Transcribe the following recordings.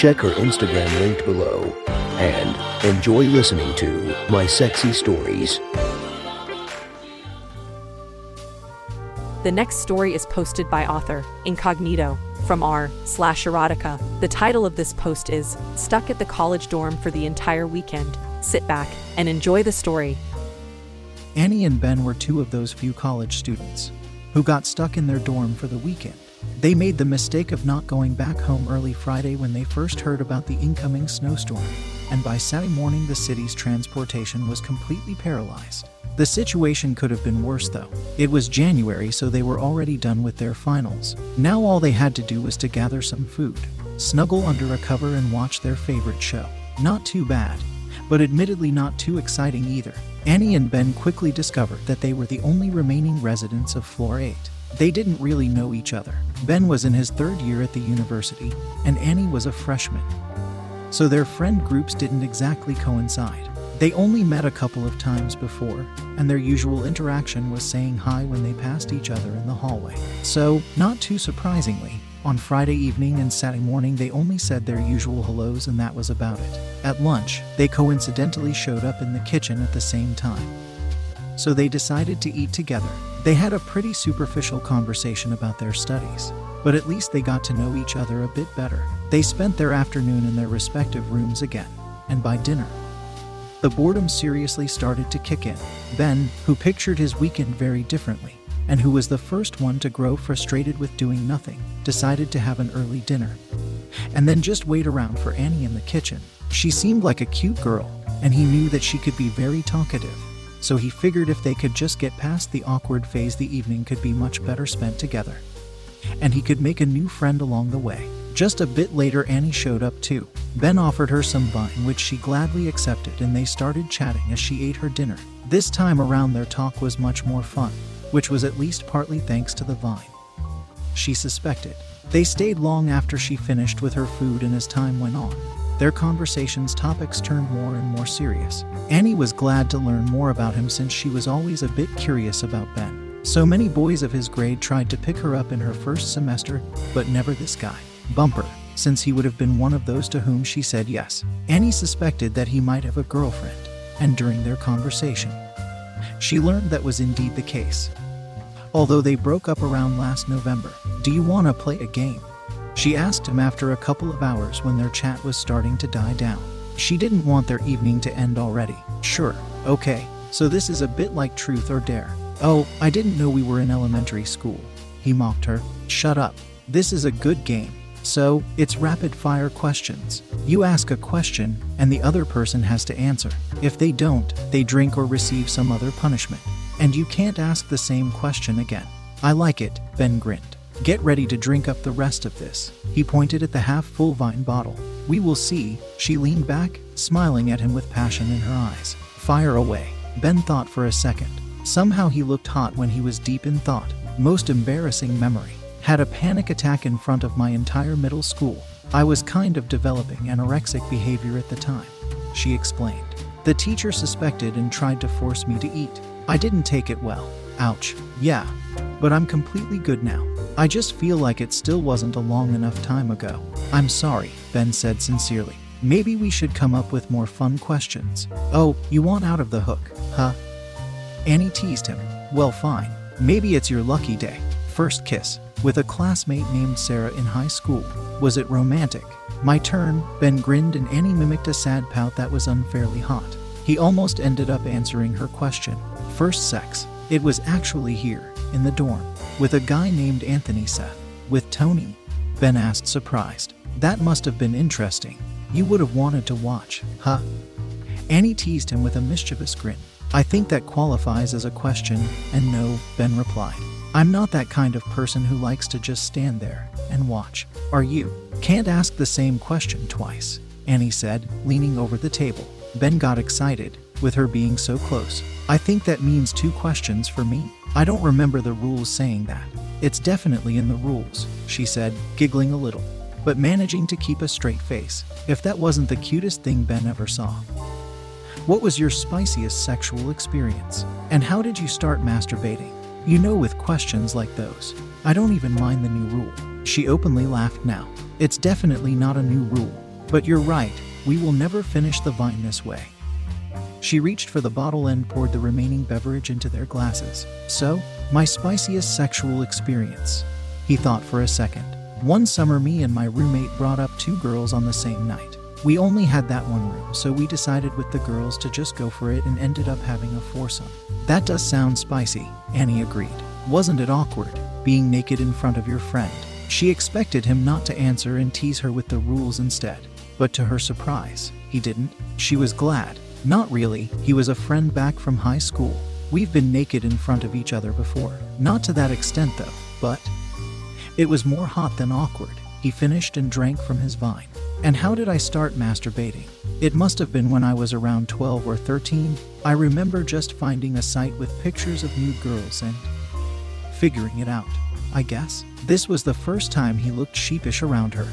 Check her Instagram linked below and enjoy listening to My Sexy Stories. The next story is posted by author Incognito from r slash erotica. The title of this post is Stuck at the College Dorm for the Entire Weekend. Sit back and enjoy the story. Annie and Ben were two of those few college students who got stuck in their dorm for the weekend. They made the mistake of not going back home early Friday when they first heard about the incoming snowstorm, and by Saturday morning, the city's transportation was completely paralyzed. The situation could have been worse though. It was January, so they were already done with their finals. Now all they had to do was to gather some food, snuggle under a cover, and watch their favorite show. Not too bad, but admittedly not too exciting either. Annie and Ben quickly discovered that they were the only remaining residents of Floor 8. They didn't really know each other. Ben was in his third year at the university, and Annie was a freshman. So their friend groups didn't exactly coincide. They only met a couple of times before, and their usual interaction was saying hi when they passed each other in the hallway. So, not too surprisingly, on Friday evening and Saturday morning, they only said their usual hellos, and that was about it. At lunch, they coincidentally showed up in the kitchen at the same time. So they decided to eat together. They had a pretty superficial conversation about their studies, but at least they got to know each other a bit better. They spent their afternoon in their respective rooms again, and by dinner, the boredom seriously started to kick in. Ben, who pictured his weekend very differently, and who was the first one to grow frustrated with doing nothing, decided to have an early dinner. And then just wait around for Annie in the kitchen. She seemed like a cute girl, and he knew that she could be very talkative. So he figured if they could just get past the awkward phase, the evening could be much better spent together. And he could make a new friend along the way. Just a bit later, Annie showed up too. Ben offered her some vine, which she gladly accepted, and they started chatting as she ate her dinner. This time around, their talk was much more fun, which was at least partly thanks to the vine. She suspected. They stayed long after she finished with her food, and as time went on, their conversation's topics turned more and more serious. Annie was glad to learn more about him since she was always a bit curious about Ben. So many boys of his grade tried to pick her up in her first semester, but never this guy. Bumper, since he would have been one of those to whom she said yes. Annie suspected that he might have a girlfriend, and during their conversation, she learned that was indeed the case. Although they broke up around last November, do you want to play a game? She asked him after a couple of hours when their chat was starting to die down. She didn't want their evening to end already. Sure, okay, so this is a bit like truth or dare. Oh, I didn't know we were in elementary school. He mocked her. Shut up. This is a good game. So, it's rapid fire questions. You ask a question, and the other person has to answer. If they don't, they drink or receive some other punishment. And you can't ask the same question again. I like it, Ben grinned. Get ready to drink up the rest of this. He pointed at the half full vine bottle. We will see. She leaned back, smiling at him with passion in her eyes. Fire away. Ben thought for a second. Somehow he looked hot when he was deep in thought. Most embarrassing memory. Had a panic attack in front of my entire middle school. I was kind of developing anorexic behavior at the time, she explained. The teacher suspected and tried to force me to eat. I didn't take it well. Ouch. Yeah. But I'm completely good now. I just feel like it still wasn't a long enough time ago. I'm sorry, Ben said sincerely. Maybe we should come up with more fun questions. Oh, you want out of the hook, huh? Annie teased him. Well, fine. Maybe it's your lucky day. First kiss. With a classmate named Sarah in high school. Was it romantic? My turn, Ben grinned and Annie mimicked a sad pout that was unfairly hot. He almost ended up answering her question. First sex. It was actually here, in the dorm, with a guy named Anthony Seth. With Tony? Ben asked, surprised. That must have been interesting. You would have wanted to watch, huh? Annie teased him with a mischievous grin. I think that qualifies as a question, and no, Ben replied. I'm not that kind of person who likes to just stand there and watch. Are you? Can't ask the same question twice, Annie said, leaning over the table. Ben got excited, with her being so close. I think that means two questions for me. I don't remember the rules saying that. It's definitely in the rules, she said, giggling a little, but managing to keep a straight face. If that wasn't the cutest thing Ben ever saw. What was your spiciest sexual experience? And how did you start masturbating? You know, with questions like those, I don't even mind the new rule. She openly laughed now. It's definitely not a new rule. But you're right, we will never finish the vine this way. She reached for the bottle and poured the remaining beverage into their glasses. So, my spiciest sexual experience. He thought for a second. One summer, me and my roommate brought up two girls on the same night. We only had that one room, so we decided with the girls to just go for it and ended up having a foursome. That does sound spicy, Annie agreed. Wasn't it awkward, being naked in front of your friend? She expected him not to answer and tease her with the rules instead. But to her surprise, he didn't. She was glad. Not really, he was a friend back from high school. We've been naked in front of each other before. Not to that extent, though, but. It was more hot than awkward. He finished and drank from his vine. And how did I start masturbating? It must have been when I was around 12 or 13. I remember just finding a site with pictures of nude girls and figuring it out, I guess. This was the first time he looked sheepish around her.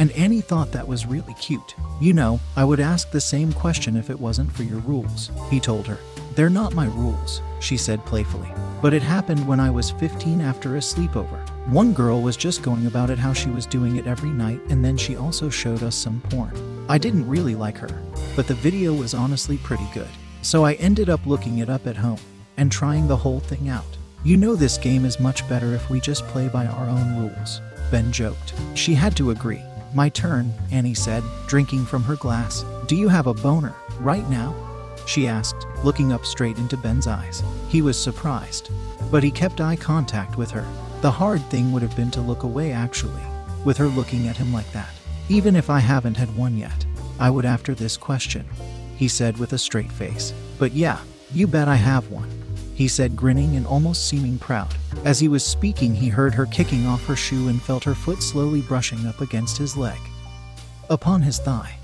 And Annie thought that was really cute. You know, I would ask the same question if it wasn't for your rules, he told her. They're not my rules, she said playfully. But it happened when I was 15 after a sleepover. One girl was just going about it how she was doing it every night, and then she also showed us some porn. I didn't really like her, but the video was honestly pretty good. So I ended up looking it up at home and trying the whole thing out. You know, this game is much better if we just play by our own rules, Ben joked. She had to agree. My turn, Annie said, drinking from her glass. Do you have a boner, right now? She asked, looking up straight into Ben's eyes. He was surprised, but he kept eye contact with her. The hard thing would have been to look away, actually, with her looking at him like that. Even if I haven't had one yet, I would after this question, he said with a straight face. But yeah, you bet I have one he said, grinning and almost seeming proud. As he was speaking, he heard her kicking off her shoe and felt her foot slowly brushing up against his leg, upon his thigh,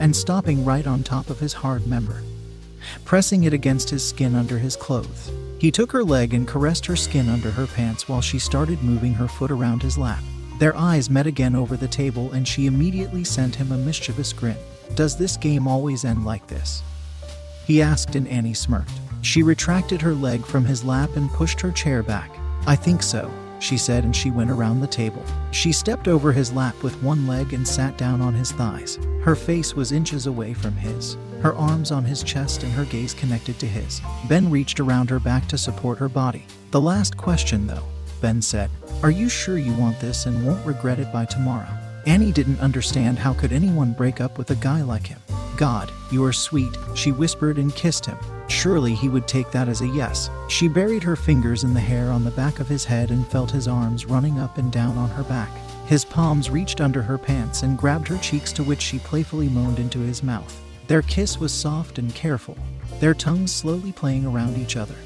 and stopping right on top of his hard member, pressing it against his skin under his clothes. He took her leg and caressed her skin under her pants while she started moving her foot around his lap. Their eyes met again over the table, and she immediately sent him a mischievous grin. Does this game always end like this? He asked, and Annie smirked. She retracted her leg from his lap and pushed her chair back. I think so, she said, and she went around the table. She stepped over his lap with one leg and sat down on his thighs. Her face was inches away from his, her arms on his chest and her gaze connected to his. Ben reached around her back to support her body. The last question, though, Ben said, Are you sure you want this and won't regret it by tomorrow? Annie didn't understand how could anyone break up with a guy like him. God, you are sweet, she whispered and kissed him. Surely he would take that as a yes. She buried her fingers in the hair on the back of his head and felt his arms running up and down on her back. His palms reached under her pants and grabbed her cheeks, to which she playfully moaned into his mouth. Their kiss was soft and careful, their tongues slowly playing around each other,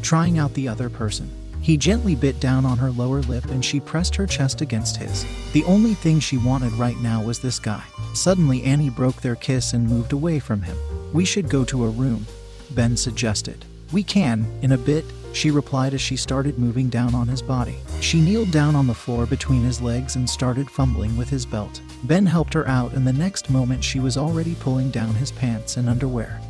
trying out the other person. He gently bit down on her lower lip and she pressed her chest against his. The only thing she wanted right now was this guy. Suddenly, Annie broke their kiss and moved away from him. We should go to a room, Ben suggested. We can, in a bit, she replied as she started moving down on his body. She kneeled down on the floor between his legs and started fumbling with his belt. Ben helped her out, and the next moment she was already pulling down his pants and underwear,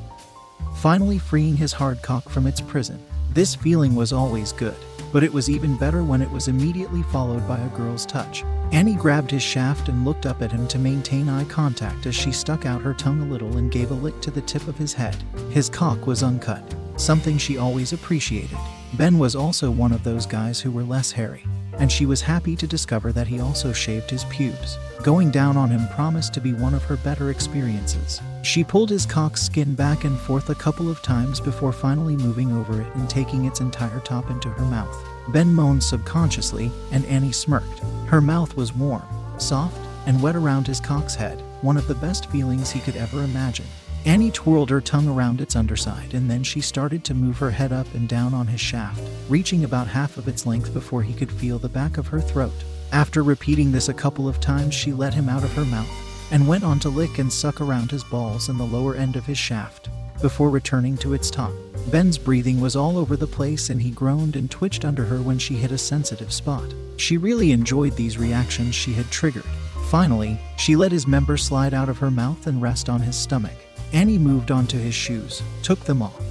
finally freeing his hard cock from its prison. This feeling was always good, but it was even better when it was immediately followed by a girl's touch. Annie grabbed his shaft and looked up at him to maintain eye contact as she stuck out her tongue a little and gave a lick to the tip of his head. His cock was uncut, something she always appreciated. Ben was also one of those guys who were less hairy, and she was happy to discover that he also shaved his pubes. Going down on him promised to be one of her better experiences. She pulled his cock skin back and forth a couple of times before finally moving over it and taking its entire top into her mouth. Ben moaned subconsciously, and Annie smirked. Her mouth was warm, soft, and wet around his cock's head, one of the best feelings he could ever imagine. Annie twirled her tongue around its underside, and then she started to move her head up and down on his shaft, reaching about half of its length before he could feel the back of her throat. After repeating this a couple of times, she let him out of her mouth. and went on to lick and suck around his balls and the lower end of his shaft before returning to its top. Ben's breathing was all over the place and he groaned and twitched under her when she hit a sensitive spot. She really enjoyed these reactions she had triggered. Finally, she let his member slide out of her mouth and rest on his stomach. Annie moved onto his shoes, took them off,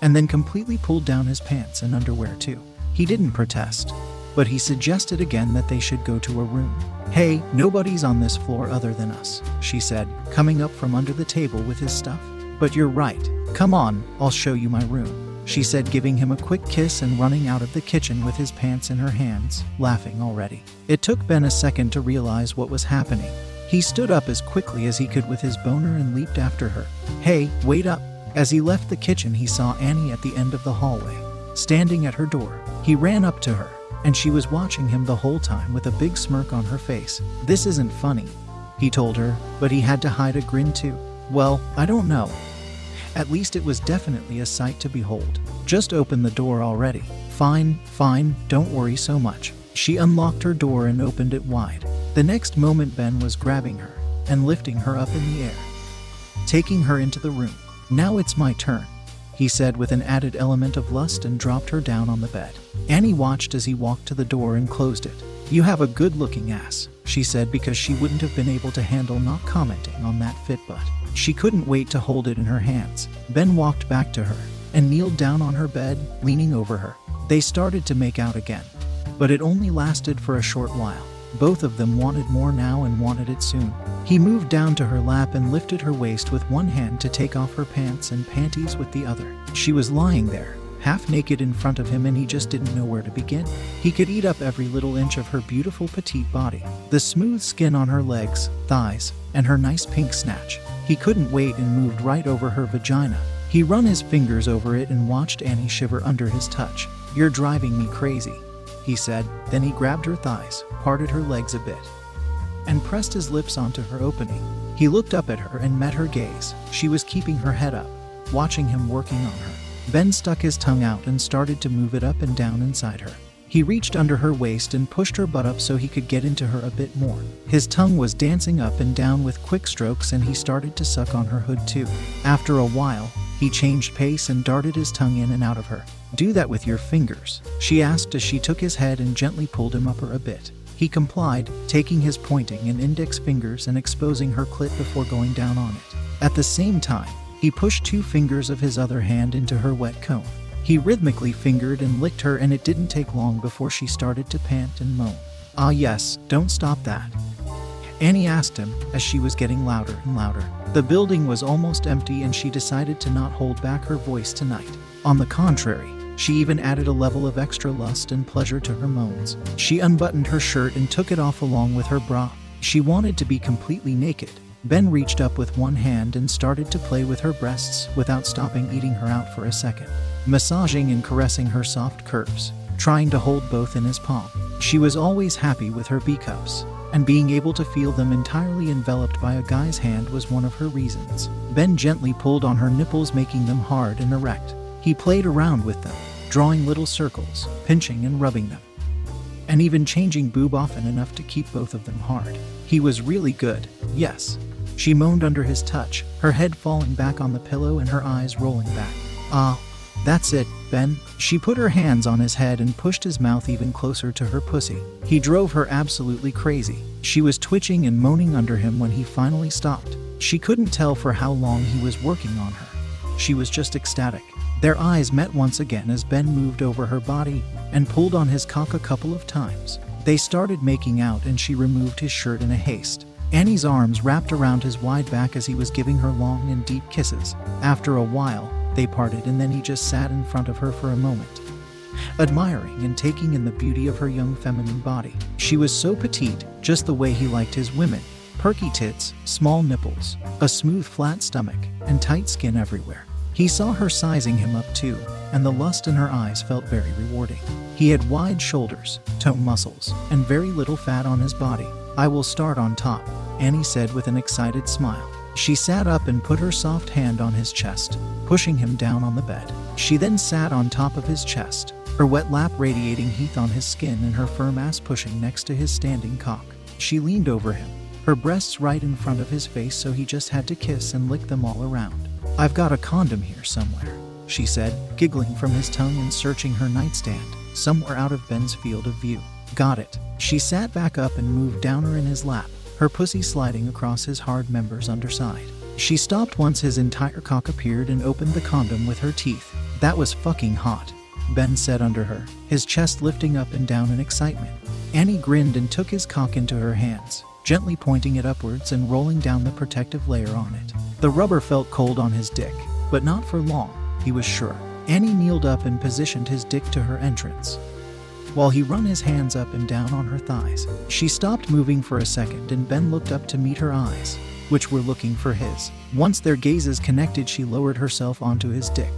and then completely pulled down his pants and underwear too. He didn't protest, but he suggested again that they should go to a room. Hey, nobody's on this floor other than us, she said, coming up from under the table with his stuff. But you're right. Come on, I'll show you my room, she said, giving him a quick kiss and running out of the kitchen with his pants in her hands, laughing already. It took Ben a second to realize what was happening. He stood up as quickly as he could with his boner and leaped after her. Hey, wait up! As he left the kitchen, he saw Annie at the end of the hallway, standing at her door. He ran up to her, and she was watching him the whole time with a big smirk on her face. This isn't funny, he told her, but he had to hide a grin too. Well, I don't know. At least it was definitely a sight to behold. Just open the door already. Fine, fine, don't worry so much. She unlocked her door and opened it wide. The next moment, Ben was grabbing her and lifting her up in the air, taking her into the room. Now it's my turn, he said with an added element of lust and dropped her down on the bed. Annie watched as he walked to the door and closed it. You have a good looking ass, she said because she wouldn't have been able to handle not commenting on that fit butt. She couldn't wait to hold it in her hands. Ben walked back to her and kneeled down on her bed, leaning over her. They started to make out again, but it only lasted for a short while. Both of them wanted more now and wanted it soon. He moved down to her lap and lifted her waist with one hand to take off her pants and panties with the other. She was lying there, half naked in front of him, and he just didn't know where to begin. He could eat up every little inch of her beautiful petite body, the smooth skin on her legs, thighs, and her nice pink snatch. He couldn't wait and moved right over her vagina. He run his fingers over it and watched Annie shiver under his touch. You're driving me crazy, he said. Then he grabbed her thighs, parted her legs a bit, and pressed his lips onto her opening. He looked up at her and met her gaze. She was keeping her head up, watching him working on her. Ben stuck his tongue out and started to move it up and down inside her. He reached under her waist and pushed her butt up so he could get into her a bit more. His tongue was dancing up and down with quick strokes and he started to suck on her hood too. After a while, he changed pace and darted his tongue in and out of her. Do that with your fingers, she asked as she took his head and gently pulled him up her a bit. He complied, taking his pointing and index fingers and exposing her clit before going down on it. At the same time, he pushed two fingers of his other hand into her wet cone. He rhythmically fingered and licked her, and it didn't take long before she started to pant and moan. Ah, yes, don't stop that. Annie asked him as she was getting louder and louder. The building was almost empty, and she decided to not hold back her voice tonight. On the contrary, she even added a level of extra lust and pleasure to her moans. She unbuttoned her shirt and took it off along with her bra. She wanted to be completely naked. Ben reached up with one hand and started to play with her breasts without stopping eating her out for a second massaging and caressing her soft curves, trying to hold both in his palm. She was always happy with her B cups, and being able to feel them entirely enveloped by a guy's hand was one of her reasons. Ben gently pulled on her nipples, making them hard and erect. He played around with them, drawing little circles, pinching and rubbing them, and even changing boob often enough to keep both of them hard. He was really good, yes. She moaned under his touch, her head falling back on the pillow and her eyes rolling back. Ah, that's it, Ben. She put her hands on his head and pushed his mouth even closer to her pussy. He drove her absolutely crazy. She was twitching and moaning under him when he finally stopped. She couldn't tell for how long he was working on her. She was just ecstatic. Their eyes met once again as Ben moved over her body and pulled on his cock a couple of times. They started making out and she removed his shirt in a haste. Annie's arms wrapped around his wide back as he was giving her long and deep kisses. After a while, they parted, and then he just sat in front of her for a moment, admiring and taking in the beauty of her young feminine body. She was so petite, just the way he liked his women perky tits, small nipples, a smooth, flat stomach, and tight skin everywhere. He saw her sizing him up too, and the lust in her eyes felt very rewarding. He had wide shoulders, toned muscles, and very little fat on his body. I will start on top, Annie said with an excited smile. She sat up and put her soft hand on his chest, pushing him down on the bed. She then sat on top of his chest, her wet lap radiating heat on his skin and her firm ass pushing next to his standing cock. She leaned over him, her breasts right in front of his face, so he just had to kiss and lick them all around. I've got a condom here somewhere, she said, giggling from his tongue and searching her nightstand, somewhere out of Ben's field of view. Got it. She sat back up and moved down her in his lap, her pussy sliding across his hard member's underside. She stopped once his entire cock appeared and opened the condom with her teeth. That was fucking hot, Ben said under her, his chest lifting up and down in excitement. Annie grinned and took his cock into her hands, gently pointing it upwards and rolling down the protective layer on it. The rubber felt cold on his dick, but not for long, he was sure. Annie kneeled up and positioned his dick to her entrance. While he run his hands up and down on her thighs, she stopped moving for a second and Ben looked up to meet her eyes which were looking for his. Once their gazes connected, she lowered herself onto his dick,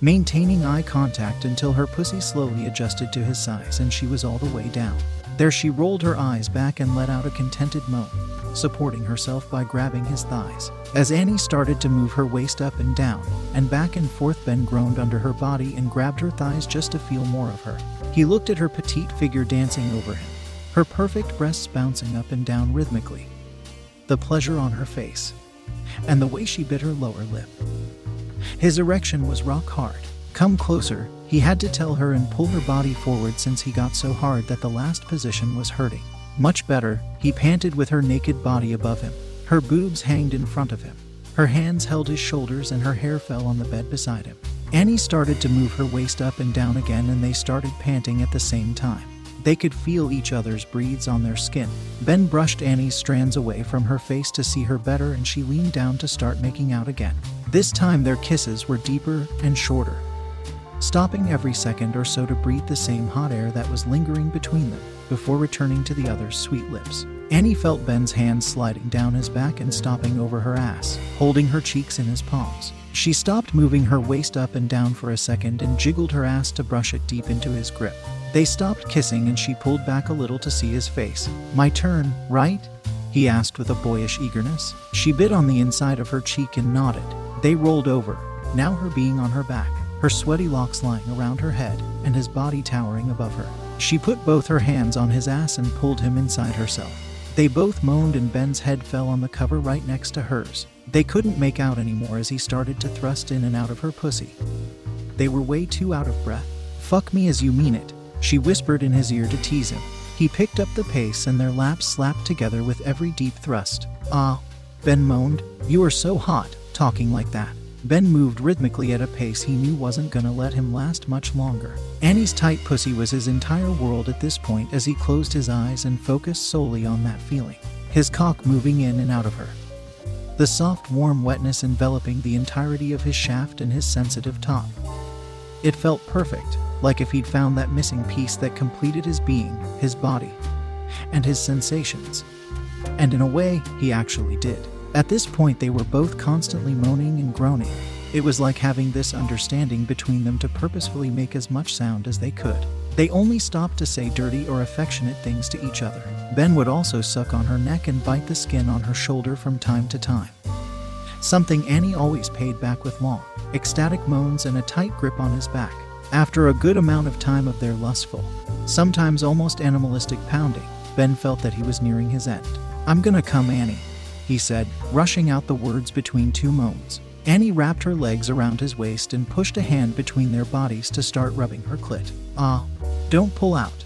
maintaining eye contact until her pussy slowly adjusted to his size and she was all the way down. There she rolled her eyes back and let out a contented moan, supporting herself by grabbing his thighs. As Annie started to move her waist up and down, and back and forth, Ben groaned under her body and grabbed her thighs just to feel more of her. He looked at her petite figure dancing over him, her perfect breasts bouncing up and down rhythmically the pleasure on her face, and the way she bit her lower lip. His erection was rock hard. Come closer, he had to tell her and pull her body forward since he got so hard that the last position was hurting. Much better, he panted with her naked body above him. Her boobs hanged in front of him. Her hands held his shoulders and her hair fell on the bed beside him. Annie started to move her waist up and down again and they started panting at the same time. They could feel each other's breathes on their skin. Ben brushed Annie's strands away from her face to see her better, and she leaned down to start making out again. This time, their kisses were deeper and shorter, stopping every second or so to breathe the same hot air that was lingering between them before returning to the other's sweet lips. Annie felt Ben's hand sliding down his back and stopping over her ass, holding her cheeks in his palms. She stopped moving her waist up and down for a second and jiggled her ass to brush it deep into his grip. They stopped kissing and she pulled back a little to see his face. My turn, right? He asked with a boyish eagerness. She bit on the inside of her cheek and nodded. They rolled over, now her being on her back, her sweaty locks lying around her head, and his body towering above her. She put both her hands on his ass and pulled him inside herself. They both moaned, and Ben's head fell on the cover right next to hers. They couldn't make out anymore as he started to thrust in and out of her pussy. They were way too out of breath. Fuck me as you mean it, she whispered in his ear to tease him. He picked up the pace and their laps slapped together with every deep thrust. Ah, Ben moaned. You are so hot, talking like that. Ben moved rhythmically at a pace he knew wasn't gonna let him last much longer. Annie's tight pussy was his entire world at this point as he closed his eyes and focused solely on that feeling, his cock moving in and out of her. The soft, warm wetness enveloping the entirety of his shaft and his sensitive top. It felt perfect, like if he'd found that missing piece that completed his being, his body, and his sensations. And in a way, he actually did. At this point, they were both constantly moaning and groaning. It was like having this understanding between them to purposefully make as much sound as they could. They only stopped to say dirty or affectionate things to each other. Ben would also suck on her neck and bite the skin on her shoulder from time to time. Something Annie always paid back with long, ecstatic moans and a tight grip on his back. After a good amount of time of their lustful, sometimes almost animalistic pounding, Ben felt that he was nearing his end. I'm gonna come, Annie, he said, rushing out the words between two moans. Annie wrapped her legs around his waist and pushed a hand between their bodies to start rubbing her clit. Ah, don't pull out,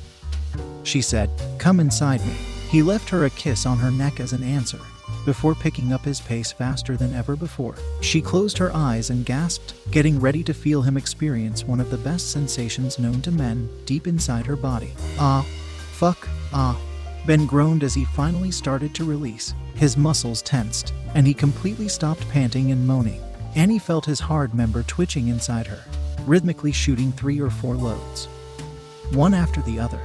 she said. Come inside me. He left her a kiss on her neck as an answer, before picking up his pace faster than ever before. She closed her eyes and gasped, getting ready to feel him experience one of the best sensations known to men deep inside her body. Ah, fuck, ah. Ben groaned as he finally started to release. His muscles tensed, and he completely stopped panting and moaning. Annie felt his hard member twitching inside her, rhythmically shooting three or four loads, one after the other,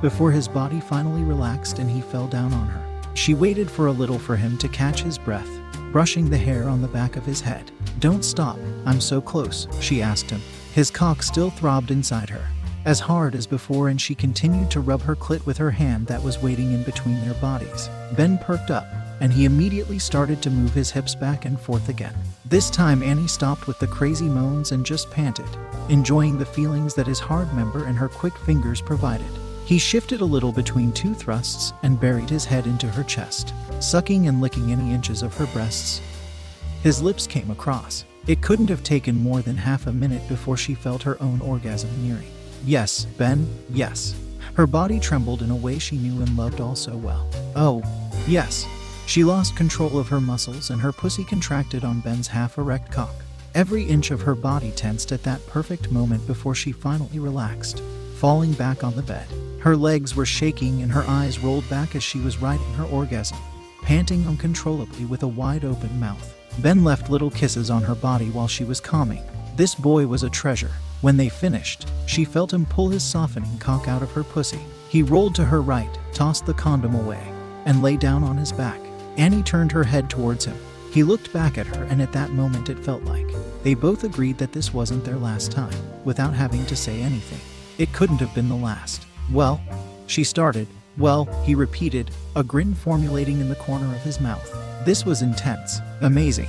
before his body finally relaxed and he fell down on her. She waited for a little for him to catch his breath, brushing the hair on the back of his head. Don't stop, I'm so close, she asked him. His cock still throbbed inside her, as hard as before, and she continued to rub her clit with her hand that was waiting in between their bodies. Ben perked up, and he immediately started to move his hips back and forth again. This time, Annie stopped with the crazy moans and just panted, enjoying the feelings that his hard member and her quick fingers provided. He shifted a little between two thrusts and buried his head into her chest, sucking and licking any inches of her breasts. His lips came across. It couldn't have taken more than half a minute before she felt her own orgasm nearing. Yes, Ben, yes. Her body trembled in a way she knew and loved all so well. Oh, yes. She lost control of her muscles and her pussy contracted on Ben's half erect cock. Every inch of her body tensed at that perfect moment before she finally relaxed, falling back on the bed. Her legs were shaking and her eyes rolled back as she was riding her orgasm, panting uncontrollably with a wide open mouth. Ben left little kisses on her body while she was calming. This boy was a treasure. When they finished, she felt him pull his softening cock out of her pussy. He rolled to her right, tossed the condom away, and lay down on his back. Annie turned her head towards him. He looked back at her, and at that moment it felt like they both agreed that this wasn't their last time, without having to say anything. It couldn't have been the last. Well, she started. Well, he repeated, a grin formulating in the corner of his mouth. This was intense, amazing.